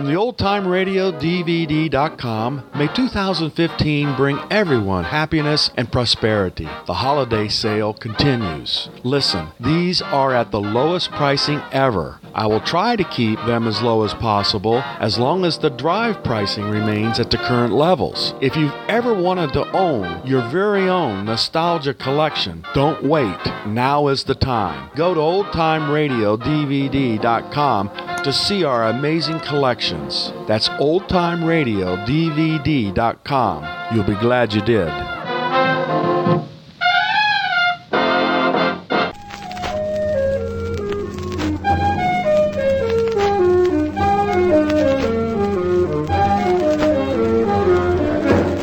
From the oldtimeradiodvd.com, may 2015 bring everyone happiness and prosperity. The holiday sale continues. Listen, these are at the lowest pricing ever. I will try to keep them as low as possible as long as the drive pricing remains at the current levels. If you've ever wanted to own your very own nostalgia collection, don't wait. Now is the time. Go to oldtimeradiodvd.com to see our amazing collections. That's oldtimeradiodvd.com. You'll be glad you did.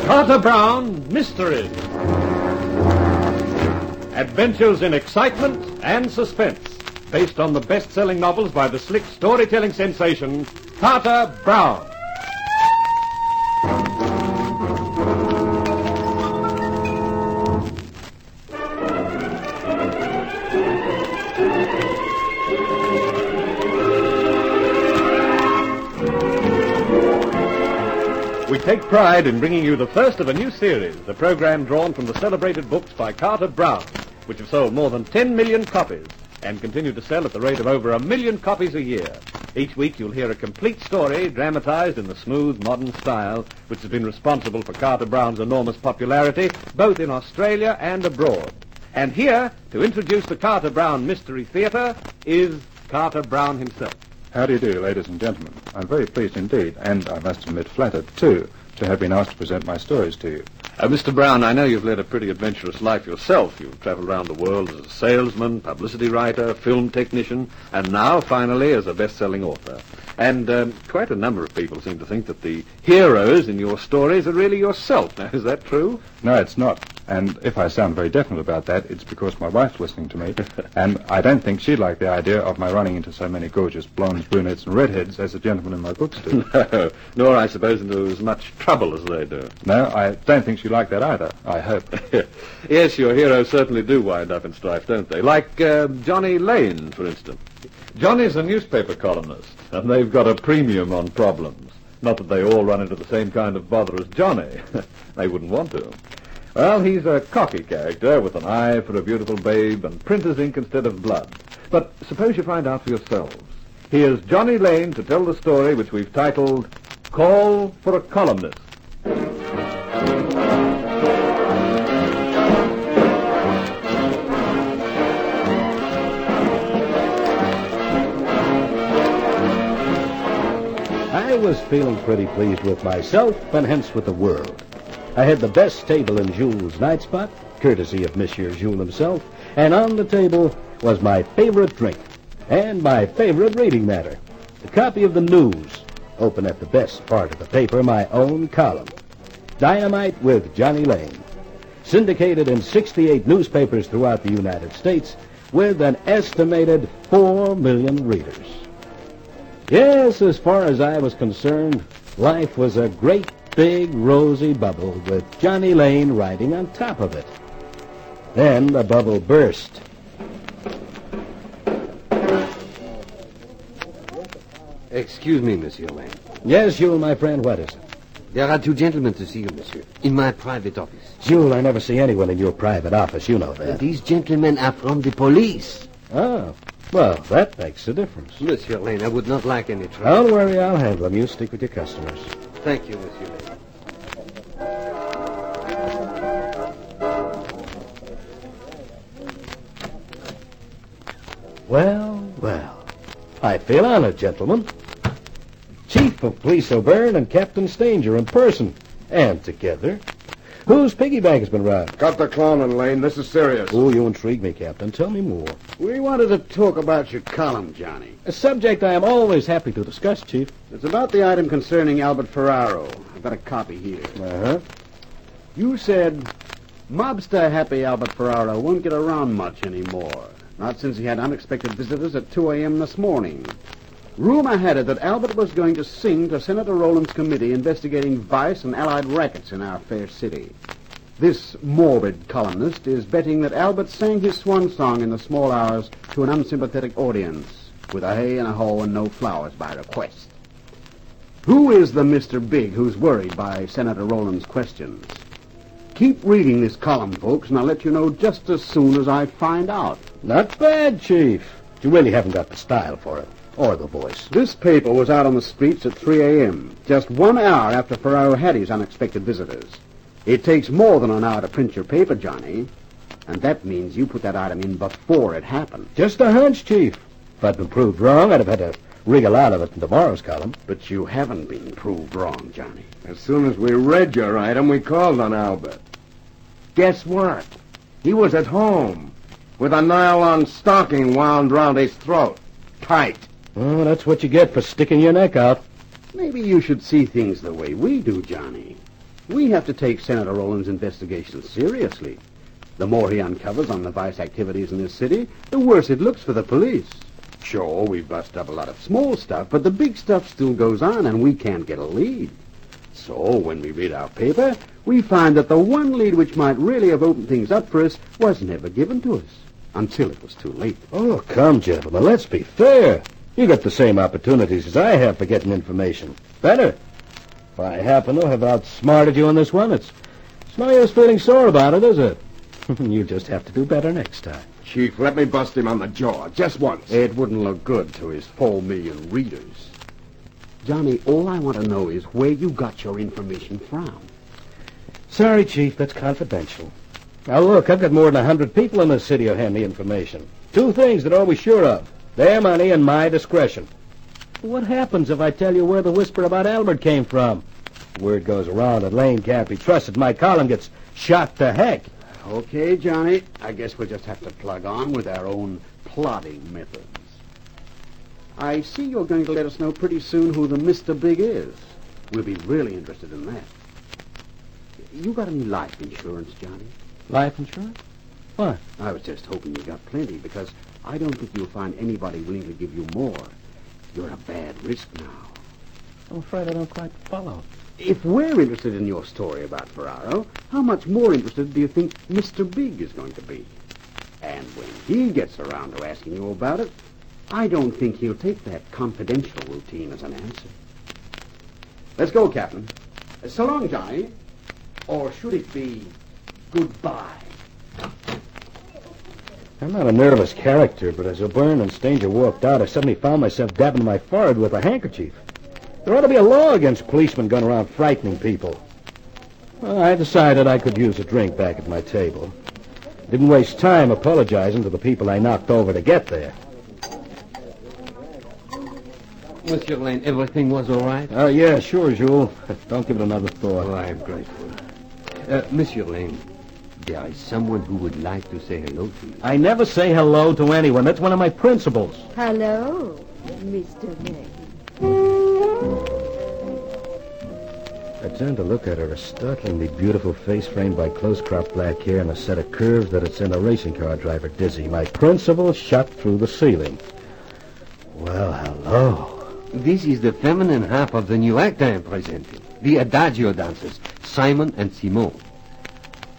Carter Brown Mysteries. Adventures in excitement and suspense, based on the best selling novels by the slick storytelling sensation, Carter Brown. We take pride in bringing you the first of a new series, a program drawn from the celebrated books by Carter Brown, which have sold more than 10 million copies and continue to sell at the rate of over a million copies a year. Each week you'll hear a complete story dramatized in the smooth modern style which has been responsible for Carter Brown's enormous popularity both in Australia and abroad. And here, to introduce the Carter Brown Mystery Theater, is Carter Brown himself. How do you do, ladies and gentlemen? I'm very pleased indeed, and I must admit flattered, too, to have been asked to present my stories to you. Uh, Mr. Brown, I know you've led a pretty adventurous life yourself. You've traveled around the world as a salesman, publicity writer, film technician, and now, finally, as a best-selling author. And um, quite a number of people seem to think that the heroes in your stories are really yourself. Now, is that true? No, it's not. And if I sound very definite about that, it's because my wife's listening to me, and I don't think she'd like the idea of my running into so many gorgeous blondes, brunettes, and redheads as the gentlemen in my books do. No, nor, I suppose, into as much trouble as they do. no, I don't think she'd like that either, I hope. yes, your heroes certainly do wind up in strife, don't they? Like uh, Johnny Lane, for instance. Johnny's a newspaper columnist, and they've got a premium on problems. Not that they all run into the same kind of bother as Johnny. they wouldn't want to. Well, he's a cocky character with an eye for a beautiful babe and printer's ink instead of blood. But suppose you find out for yourselves. Here's Johnny Lane to tell the story which we've titled Call for a Columnist. I was feeling pretty pleased with myself and hence with the world. I had the best table in Jules' night spot, courtesy of Monsieur Jules himself, and on the table was my favorite drink and my favorite reading matter, a copy of the news, open at the best part of the paper, my own column. Dynamite with Johnny Lane, syndicated in 68 newspapers throughout the United States with an estimated 4 million readers. Yes, as far as I was concerned, life was a great big rosy bubble with Johnny Lane riding on top of it. Then the bubble burst. Excuse me, Monsieur Lane. Yes, Jules, my friend, what is it? There are two gentlemen to see you, Monsieur, in my private office. Jules, I never see anyone in your private office. You know that. These gentlemen are from the police. Oh, well, that makes a difference. Monsieur Lane, I would not like any trouble. Don't worry, I'll handle them. You stick with your customers. Thank you, Monsieur Lane. Well, well. I feel honored, gentlemen. Chief of Police O'Byrne and Captain Stanger in person. And together. Whose piggy bank has been robbed? Cut the clowning, Lane. This is serious. Oh, you intrigue me, Captain. Tell me more. We wanted to talk about your column, Johnny. A subject I am always happy to discuss, Chief. It's about the item concerning Albert Ferraro. I've got a copy here. Uh-huh. You said mobster Happy Albert Ferraro won't get around much anymore. Not since he had unexpected visitors at 2 a.m. this morning. Rumor had it that Albert was going to sing to Senator Rowland's committee investigating vice and allied rackets in our fair city. This morbid columnist is betting that Albert sang his swan song in the small hours to an unsympathetic audience, with a hay and a hoe and no flowers by request. Who is the Mr. Big who's worried by Senator Rowland's questions? Keep reading this column, folks, and I'll let you know just as soon as I find out. Not bad, Chief. You really haven't got the style for it, or the voice. This paper was out on the streets at 3 a.m., just one hour after Ferraro had his unexpected visitors. It takes more than an hour to print your paper, Johnny, and that means you put that item in before it happened. Just a hunch, Chief. If I'd been proved wrong, I'd have had to wriggle out of it in tomorrow's column. But you haven't been proved wrong, Johnny. As soon as we read your item, we called on Albert. Guess what? He was at home with a nylon stocking wound round his throat. Tight. Well, that's what you get for sticking your neck out. Maybe you should see things the way we do, Johnny. We have to take Senator Rowland's investigation seriously. The more he uncovers on the vice activities in this city, the worse it looks for the police. Sure, we bust up a lot of small stuff, but the big stuff still goes on, and we can't get a lead. So, when we read our paper, we find that the one lead which might really have opened things up for us was never given to us until it was too late. Oh, come, gentlemen, let's be fair. You got the same opportunities as I have for getting information. Better. If I happen to have outsmarted you on this one, it's, it's no use feeling sore about it, is it? you just have to do better next time. Chief, let me bust him on the jaw just once. It wouldn't look good to his four million readers. Johnny, all I want to know is where you got your information from. Sorry, Chief, that's confidential. Now, look, I've got more than a hundred people in this city who hand me information. Two things that are always sure of. Their money and my discretion. What happens if I tell you where the whisper about Albert came from? Word goes around that Lane can't be trusted. My column gets shot to heck. Okay, Johnny. I guess we'll just have to plug on with our own plotting methods. I see you're going to let us know pretty soon who the Mr. Big is. We'll be really interested in that. You got any life insurance, Johnny? Life insurance? What? I was just hoping you got plenty because I don't think you'll find anybody willing to give you more. You're a bad risk now. I'm afraid I don't quite follow. If we're interested in your story about Ferraro, how much more interested do you think Mr. Big is going to be? And when he gets around to asking you about it, I don't think he'll take that confidential routine as an answer. Let's go, Captain. So long, Johnny. Or should it be goodbye? I'm not a nervous character, but as O'Byrne and Stanger walked out, I suddenly found myself dabbing my forehead with a handkerchief. There ought to be a law against policemen going around frightening people. Well, I decided I could use a drink back at my table. Didn't waste time apologizing to the people I knocked over to get there. Monsieur Lane, everything was all right? Oh, yeah, sure, Jules. Don't give it another thought. Oh, I'm grateful. Uh, Monsieur Lane, there is someone who would like to say hello to you. I never say hello to anyone. That's one of my principles. Hello, Mr. Lane. I turned to look at her, a startlingly beautiful face framed by close-cropped black hair and a set of curves that'd send a racing car driver dizzy. My principles shot through the ceiling. Well, hello. This is the feminine half of the new act I am presenting. The Adagio dancers, Simon and Simone.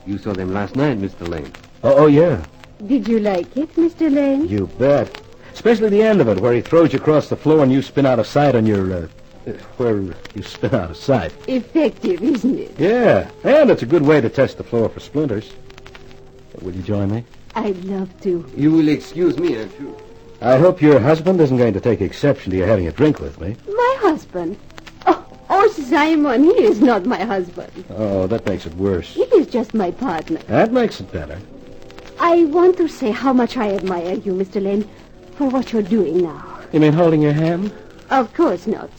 You saw them last night, Mr. Lane. Oh, oh, yeah. Did you like it, Mr. Lane? You bet. Especially the end of it, where he throws you across the floor and you spin out of sight on your, uh, uh, where you spin out of sight. Effective, isn't it? Yeah, and it's a good way to test the floor for splinters. Will you join me? I'd love to. You will excuse me, I'm sure. I hope your husband isn't going to take exception to you having a drink with me. My husband. Oh, Simon, he is not my husband. Oh, that makes it worse. He is just my partner. That makes it better. I want to say how much I admire you, Mr. Lane, for what you're doing now. You mean holding your hand? Of course not.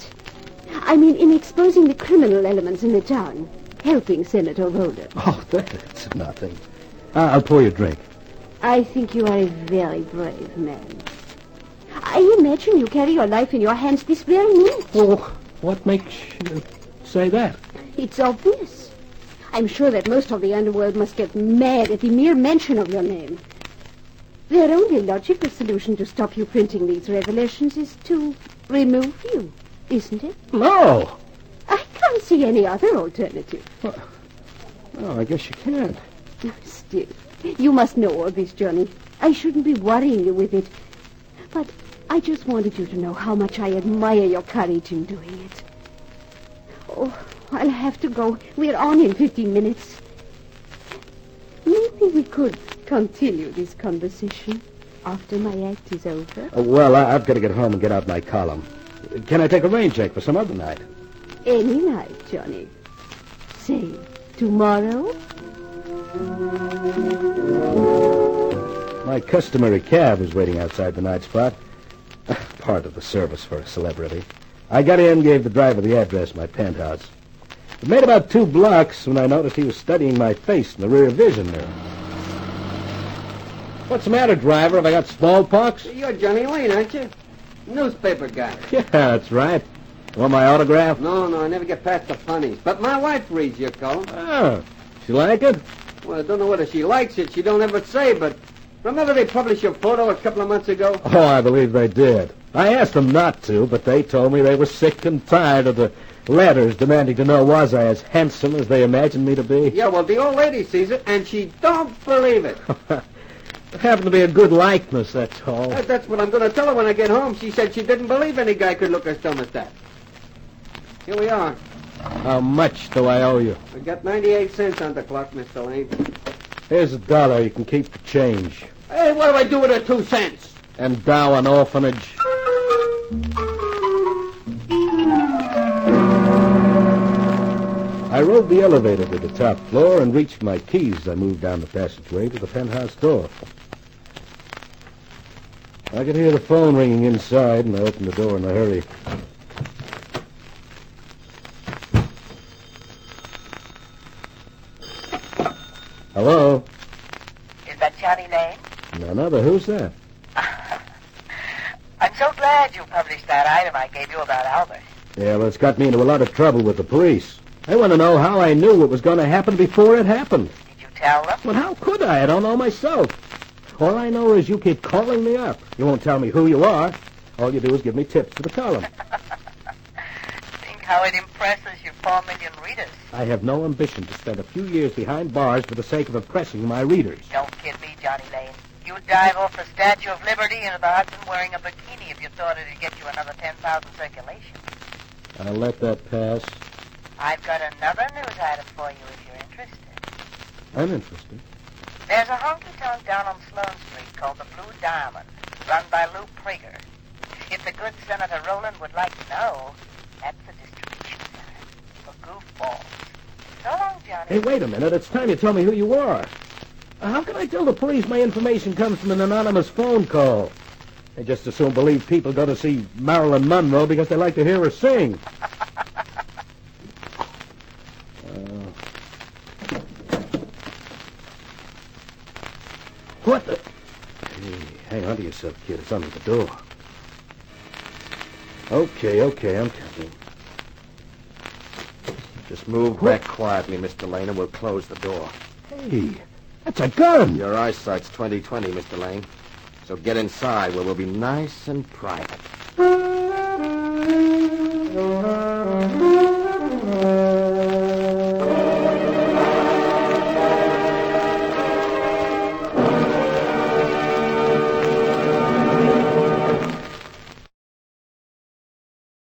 I mean, in exposing the criminal elements in the town, helping Senator Rowland. Oh, that's nothing. Uh, I'll pour you a drink. I think you are a very brave man. I imagine you carry your life in your hands this very minute. Oh, what makes you say that? It's obvious. I'm sure that most of the underworld must get mad at the mere mention of your name. Their only logical solution to stop you printing these revelations is to remove you, isn't it? No. I can't see any other alternative. Oh, I guess you can't. Still, you must know all this, Johnny. I shouldn't be worrying you with it. But I just wanted you to know how much I admire your courage in doing it. Oh, I'll have to go. We're on in 15 minutes. Maybe we could continue this conversation after my act is over. Uh, well, I, I've got to get home and get out my column. Can I take a rain check for some other night? Any night, Johnny. Say, tomorrow? My customary cab is waiting outside the night spot. Part of the service for a celebrity. I got in, gave the driver the address my penthouse. It made about two blocks when I noticed he was studying my face in the rear vision mirror. What's the matter, driver? Have I got smallpox? You're Johnny Lane, aren't you? Newspaper guy. Yeah, that's right. Want my autograph? No, no, I never get past the funnies. But my wife reads your column. Oh, she like it? Well, I don't know whether she likes it. She don't ever say, but remember they published your photo a couple of months ago? Oh, I believe they did. I asked them not to, but they told me they were sick and tired of the letters demanding to know was I as handsome as they imagined me to be. Yeah, well, the old lady sees it, and she don't believe it. It happened to be a good likeness, that's all. That- That's what I'm going to tell her when I get home. She said she didn't believe any guy could look as dumb as that. Here we are. How much do I owe you? We got 98 cents on the clock, Mr. Lane. Here's a dollar. You can keep the change. Hey, what do I do with the two cents? Endow an orphanage. I rode the elevator to the top floor and reached my keys as I moved down the passageway to the penthouse door. I could hear the phone ringing inside, and I opened the door in a hurry. Hello? Is that Johnny Lane? No, no, but who's that? I'm glad you published that item I gave you about Albert. Yeah, well, it's got me into a lot of trouble with the police. They want to know how I knew what was going to happen before it happened. Did you tell them? Well, how could I? I don't know myself. All I know is you keep calling me up. You won't tell me who you are. All you do is give me tips for the column. Think how it impresses your four million readers. I have no ambition to spend a few years behind bars for the sake of impressing my readers. Don't kid me, Johnny Lane. You'd dive off the Statue of Liberty into the Hudson wearing a bikini if you thought it'd get you another 10,000 circulation. I'll let that pass. I've got another news item for you if you're interested. I'm interested. There's a honky-tonk down on Sloane Street called the Blue Diamond, run by Lou Prager. If the good Senator Rowland would like to know, that's the distribution center for goofballs. So long, Johnny. Hey, wait a minute. It's time you tell me who you are. How can I tell the police my information comes from an anonymous phone call? They just as soon believe people go to see Marilyn Monroe because they like to hear her sing. Uh, what the? Hey, hang on to yourself, kid. It's under the door. Okay, okay, I'm coming. Just move back quietly, Mr. Lane, and we'll close the door. Hey, that's a gun. Your eyesight's 20-20, Mr. Lane. So get inside where we'll be nice and private.